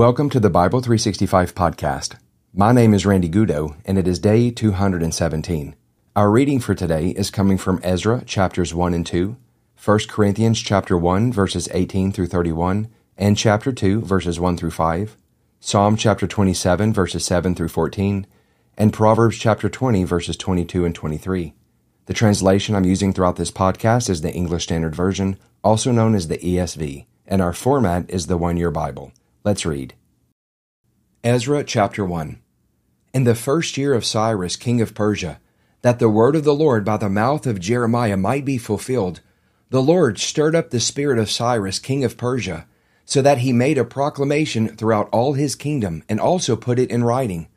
Welcome to the Bible 365 podcast. My name is Randy Goudeau, and it is day 217. Our reading for today is coming from Ezra chapters 1 and 2, 1 Corinthians chapter 1 verses 18 through 31, and chapter 2 verses 1 through 5, Psalm chapter 27 verses 7 through 14, and Proverbs chapter 20 verses 22 and 23. The translation I'm using throughout this podcast is the English Standard Version, also known as the ESV, and our format is the One Year Bible. Let's read. Ezra chapter 1 In the first year of Cyrus king of Persia, that the word of the Lord by the mouth of Jeremiah might be fulfilled, the Lord stirred up the spirit of Cyrus king of Persia, so that he made a proclamation throughout all his kingdom, and also put it in writing.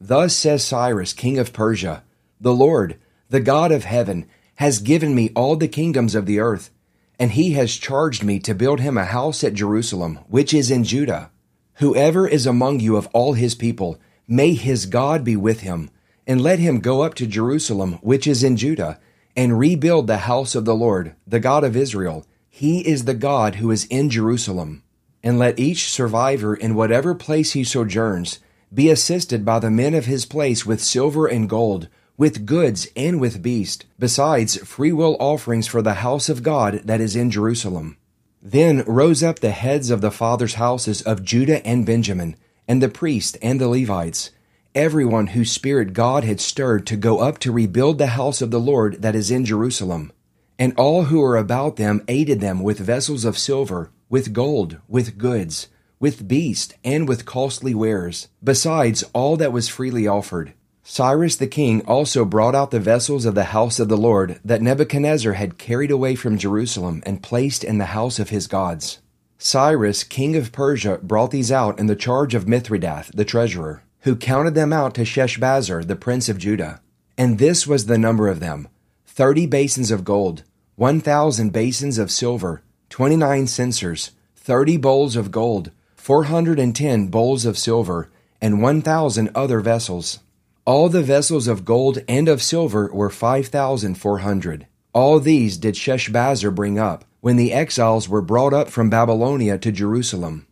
Thus says Cyrus king of Persia, The Lord, the God of heaven, has given me all the kingdoms of the earth and he has charged me to build him a house at Jerusalem, which is in Judah. Whoever is among you of all his people, may his God be with him, and let him go up to Jerusalem, which is in Judah, and rebuild the house of the Lord, the God of Israel. He is the God who is in Jerusalem. And let each survivor in whatever place he sojourns be assisted by the men of his place with silver and gold, with goods and with beast, besides freewill offerings for the house of God that is in Jerusalem. Then rose up the heads of the fathers' houses of Judah and Benjamin, and the priests and the Levites, everyone whose spirit God had stirred to go up to rebuild the house of the Lord that is in Jerusalem. And all who were about them aided them with vessels of silver, with gold, with goods, with beast, and with costly wares, besides all that was freely offered. Cyrus the king also brought out the vessels of the house of the Lord that Nebuchadnezzar had carried away from Jerusalem and placed in the house of his gods. Cyrus, king of Persia, brought these out in the charge of Mithredath, the treasurer, who counted them out to Sheshbazzar, the prince of Judah. And this was the number of them thirty basins of gold, one thousand basins of silver, twenty nine censers, thirty bowls of gold, four hundred and ten bowls of silver, and one thousand other vessels. All the vessels of gold and of silver were five thousand four hundred. All these did Sheshbazzar bring up, when the exiles were brought up from Babylonia to Jerusalem.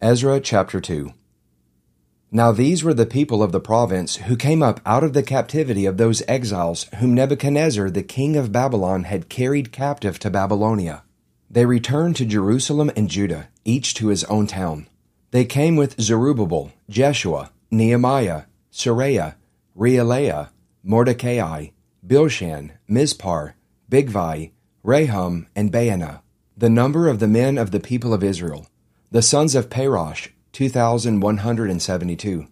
Ezra chapter 2 Now these were the people of the province who came up out of the captivity of those exiles whom Nebuchadnezzar the king of Babylon had carried captive to Babylonia. They returned to Jerusalem and Judah, each to his own town. They came with Zerubbabel, Jeshua, Nehemiah, Seraiah, Reelaiah, Mordecai, Bilshan, Mispar, Bigvai, Rehum, and Baanah. The number of the men of the people of Israel. The sons of Parosh, 2,172.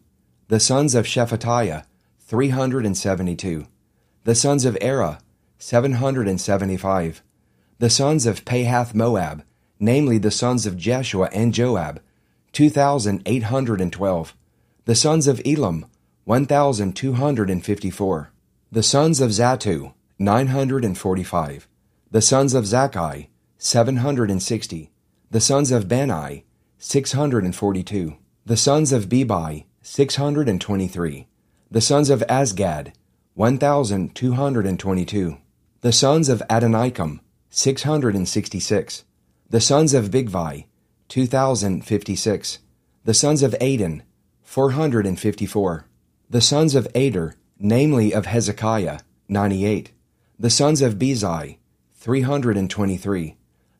The sons of Shephatiah, 372. The sons of Arah, 775. The sons of Pahath Moab, namely the sons of Jeshua and Joab, 2,812. The sons of Elam, 1,254. The sons of Zattu, 945. The sons of Zaccai, 760. The sons of Bani, 642. The sons of Bebai, 623. The sons of Azgad, 1,222. The sons of Adonikam, 666. The sons of Bigvai, 2,056. The sons of Adin, 454. The sons of Ater, namely of Hezekiah, 98. The sons of Bezai, 323.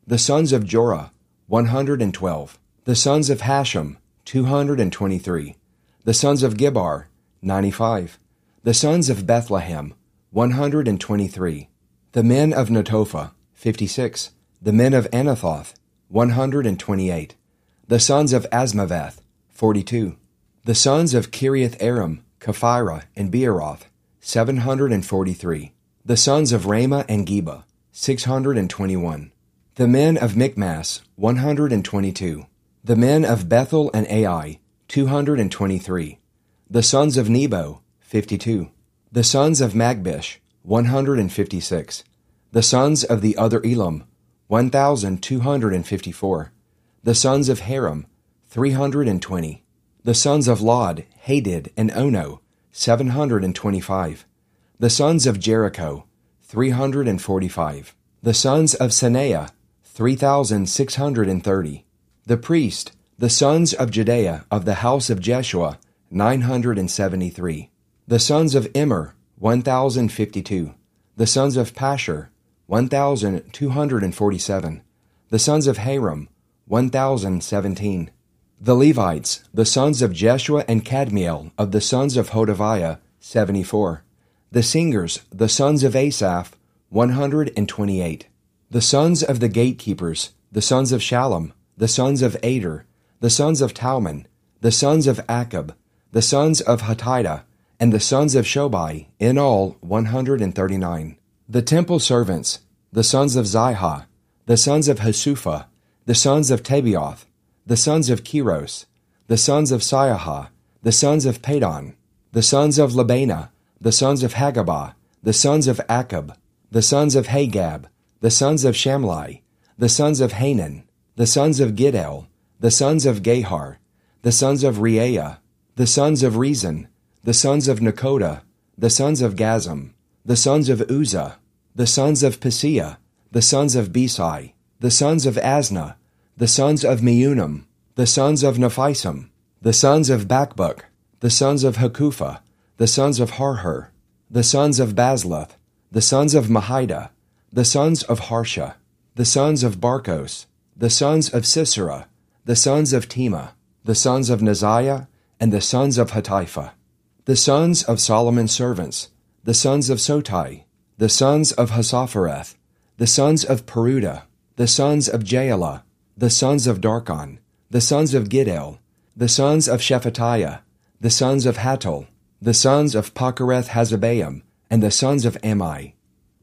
The sons of Jorah, 112. The sons of Hashum, 223. The sons of Gibbar, 95. The sons of Bethlehem, 123. The men of Netophah, 56. The men of Anathoth, 128. The sons of Azmaveth, 42. The sons of Kiriath-arim, Chephirah, and Beeroth, 743. The sons of Ramah and Geba, 621. The men of Michmas, 122. The men of Bethel and Ai, 223. The sons of Nebo, 52. The sons of Magbish, 156. The sons of the other Elam, 1,254. The sons of Harim, 320. The sons of Lod, Hadid, and Ono, 725. The sons of Jericho, 345. The sons of Senaah, 3,630. The priest, The sons of Jedaiah of the house of Jeshua, 973. The sons of Immer, 1052. The sons of Pashhur, 1247. The sons of Harim, 1017. The Levites, the sons of Jeshua and Kadmiel of the sons of Hodaviah, 74. The singers, the sons of Asaph, 128. The sons of the gatekeepers, the sons of Shallum, the sons of Ater, the sons of Talmon, the sons of Akkub, the sons of Hatita, and the sons of Shobai, in all 139. The temple servants, the sons of Ziha, the sons of Hasupha, the sons of Tabbaoth, the sons of Keros, the sons of Siaha, the sons of Padon, the sons of Lebanah, the sons of Hagabah, the sons of Akkub, the sons of Hagab, the sons of Shamlai, the sons of Hanan, the sons of Giddel, the sons of Gahar, the sons of Reaiah, the sons of Rezin, the sons of Nekoda, the sons of Gazzam, the sons of Uzza, the sons of Paseah, the sons of Besai, the sons of Asnah, the sons of Meunim, the sons of Nephisim, the sons of Bakbuk, the sons of Hakupha, the sons of Harhur, the sons of Bazluth, the sons of Mehida, the sons of Harsha, the sons of Barkos, the sons of Sisera, the sons of Temah, the sons of Neziah, and the sons of Hatipha, the sons of Solomon's servants, the sons of Sotai, the sons of Hassophereth, the sons of Peruda, the sons of Jaalah, the sons of Darkon, the sons of Giddel, the sons of Shephatiah, the sons of Hattil, the sons of Pochereth Hazzebaim, and the sons of Ami.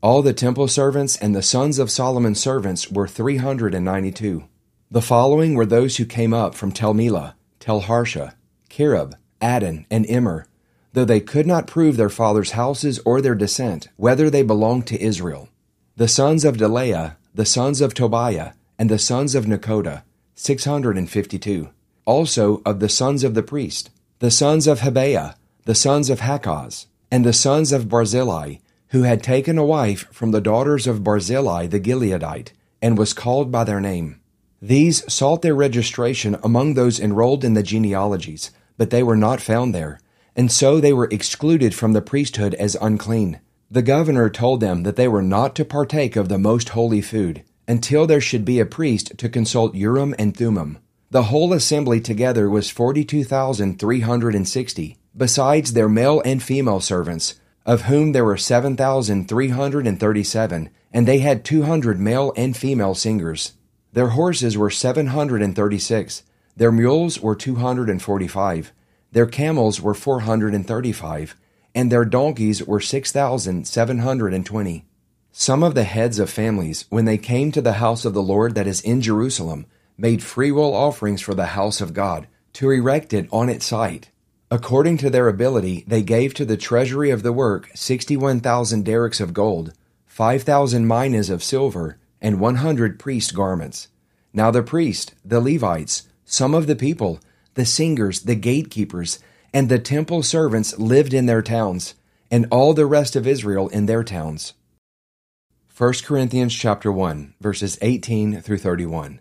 All the temple servants and the sons of Solomon's servants were 392. The following were those who came up from Tel Melah, Tel Harsha, Cherub, Addan, and Immer, though they could not prove their fathers' houses or their descent, whether they belonged to Israel. The sons of Delaiah, the sons of Tobiah, and the sons of Nekoda, 652. Also of the sons of the priest, the sons of Habaiah, the sons of Hakkoz, and the sons of Barzillai, who had taken a wife from the daughters of Barzillai the Gileadite, and was called by their name. These sought their registration among those enrolled in the genealogies, but they were not found there, and so they were excluded from the priesthood as unclean. The governor told them that they were not to partake of the most holy food, until there should be a priest to consult Urim and Thummim. The whole assembly together was 42,360 besides their male and female servants, of whom there were 7,337, and they had 200 male and female singers. Their horses were 736, their mules were 245, their camels were 435, and their donkeys were 6,720. Some of the heads of families, when they came to the house of the Lord that is in Jerusalem, made freewill offerings for the house of God, to erect it on its site. According to their ability, they gave to the treasury of the work 61,000 darics of gold, 5,000 minas of silver, and 100 priest garments. Now the priests, the Levites, some of the people, the singers, the gatekeepers, and the temple servants lived in their towns, and all the rest of Israel in their towns. 1 Corinthians chapter 1, verses 18 through 31.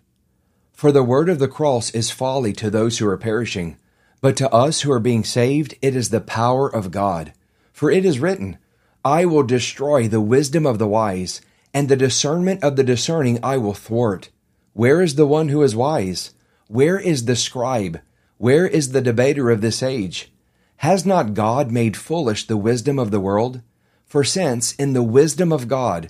For the word of the cross is folly to those who are perishing but to us who are being saved, it is the power of God. For it is written, I will destroy the wisdom of the wise, and the discernment of the discerning I will thwart. Where is the one who is wise? Where is the scribe? Where is the debater of this age? Has not God made foolish the wisdom of the world? For since, in the wisdom of God,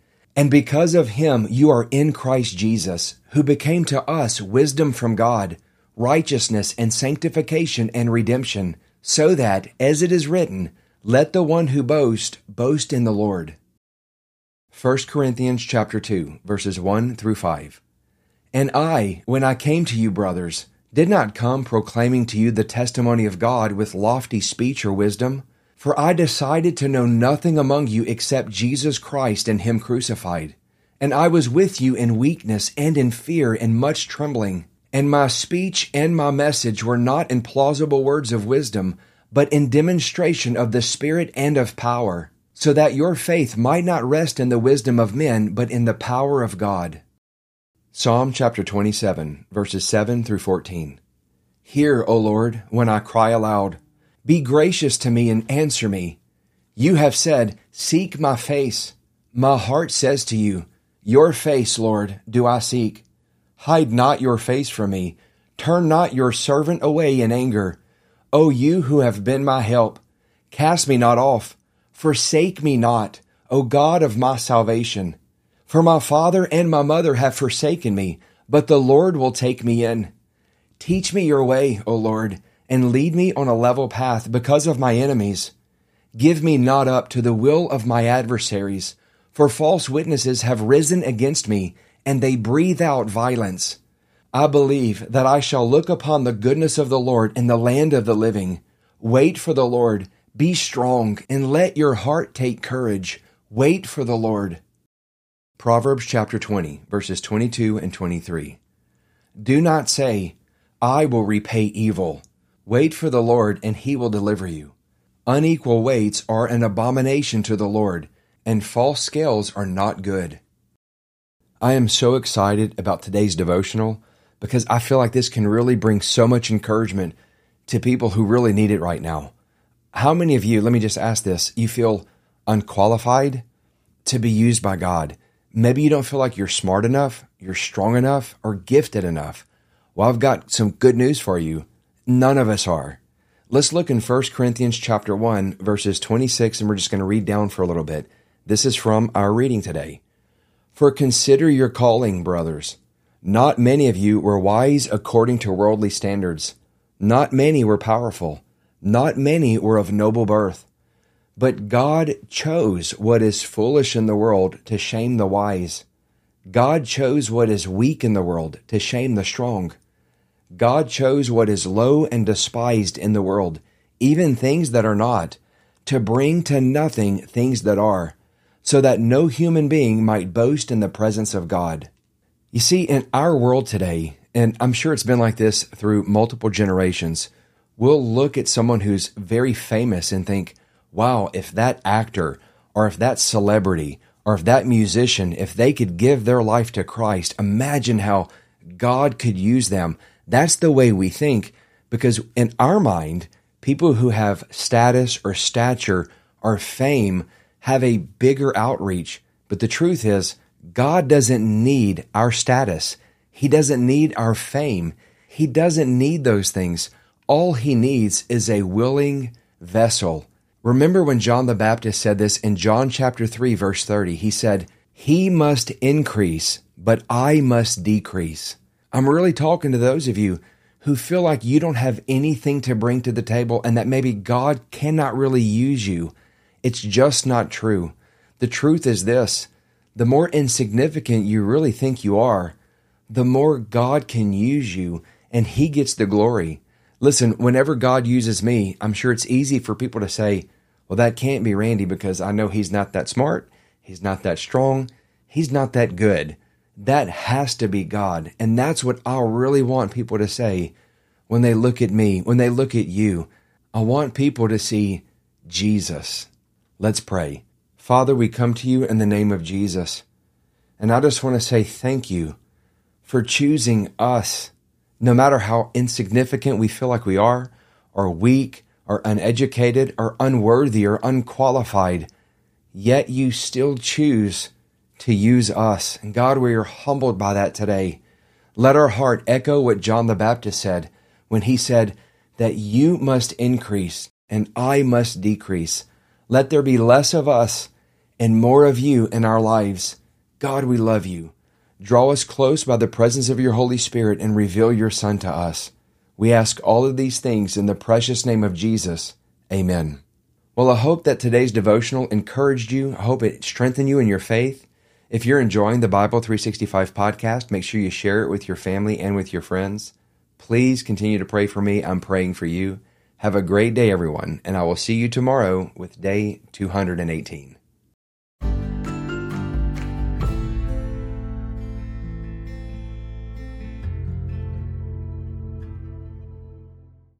And because of him you are in Christ Jesus, who became to us wisdom from God, righteousness and sanctification and redemption, so that, as it is written, let the one who boast boast in the Lord. 1 Corinthians chapter 2 verses 1 through 5. And I, when I came to you, brothers, did not come proclaiming to you the testimony of God with lofty speech or wisdom, for I decided to know nothing among you except Jesus Christ and Him crucified. And I was with you in weakness and in fear and much trembling. And my speech and my message were not in plausible words of wisdom, but in demonstration of the Spirit and of power, so that your faith might not rest in the wisdom of men, but in the power of God. Psalm chapter 27, verses 7 through 14. Hear, O Lord, when I cry aloud. Be gracious to me and answer me. You have said, Seek my face. My heart says to you, Your face, Lord, do I seek. Hide not your face from me. Turn not your servant away in anger. O you who have been my help, cast me not off. Forsake me not, O God of my salvation. For my father and my mother have forsaken me, but the Lord will take me in. Teach me your way, O Lord and lead me on a level path because of my enemies. Give me not up to the will of my adversaries, for false witnesses have risen against me, and they breathe out violence. I believe that I shall look upon the goodness of the Lord in the land of the living. Wait for the Lord. Be strong, and let your heart take courage. Wait for the Lord. Proverbs chapter 20, verses 22 and 23. Do not say, I will repay evil Wait for the Lord, and he will deliver you. Unequal weights are an abomination to the Lord, and false scales are not good. I am so excited about today's devotional because I feel like this can really bring so much encouragement to people who really need it right now. How many of you, let me just ask this, you feel unqualified to be used by God? Maybe you don't feel like you're smart enough, you're strong enough, or gifted enough. Well, I've got some good news for you. None of us are. Let's look in 1 Corinthians chapter 1 verses 26 and we're just going to read down for a little bit. This is from our reading today. For consider your calling, brothers. Not many of you were wise according to worldly standards. Not many were powerful. Not many were of noble birth. But God chose what is foolish in the world to shame the wise. God chose what is weak in the world to shame the strong. God chose what is low and despised in the world, even things that are not, to bring to nothing things that are, so that no human being might boast in the presence of God. You see, in our world today, and I'm sure it's been like this through multiple generations, we'll look at someone who's very famous and think, wow, if that actor or if that celebrity or if that musician, if they could give their life to Christ, imagine how God could use them that's the way we think because in our mind, people who have status or stature or fame have a bigger outreach. But the truth is, God doesn't need our status. He doesn't need our fame. He doesn't need those things. All he needs is a willing vessel. Remember when John the Baptist said this in John chapter 3 verse 30. He said, "He must increase, but I must decrease." I'm really talking to those of you who feel like you don't have anything to bring to the table and that maybe God cannot really use you. It's just not true. The truth is this the more insignificant you really think you are, the more God can use you and He gets the glory. Listen, whenever God uses me, I'm sure it's easy for people to say, well, that can't be Randy because I know he's not that smart, he's not that strong, he's not that good. That has to be God. And that's what I really want people to say when they look at me, when they look at you. I want people to see Jesus. Let's pray. Father, we come to you in the name of Jesus. And I just want to say thank you for choosing us, no matter how insignificant we feel like we are, or weak, or uneducated, or unworthy, or unqualified. Yet you still choose to use us. And God, we are humbled by that today. Let our heart echo what John the Baptist said when he said, that you must increase and I must decrease. Let there be less of us and more of you in our lives. God, we love you. Draw us close by the presence of your Holy Spirit and reveal your Son to us. We ask all of these things in the precious name of Jesus. Amen. Well, I hope that today's devotional encouraged you. I hope it strengthened you in your faith. If you're enjoying the Bible 365 podcast, make sure you share it with your family and with your friends. Please continue to pray for me. I'm praying for you. Have a great day, everyone, and I will see you tomorrow with day 218.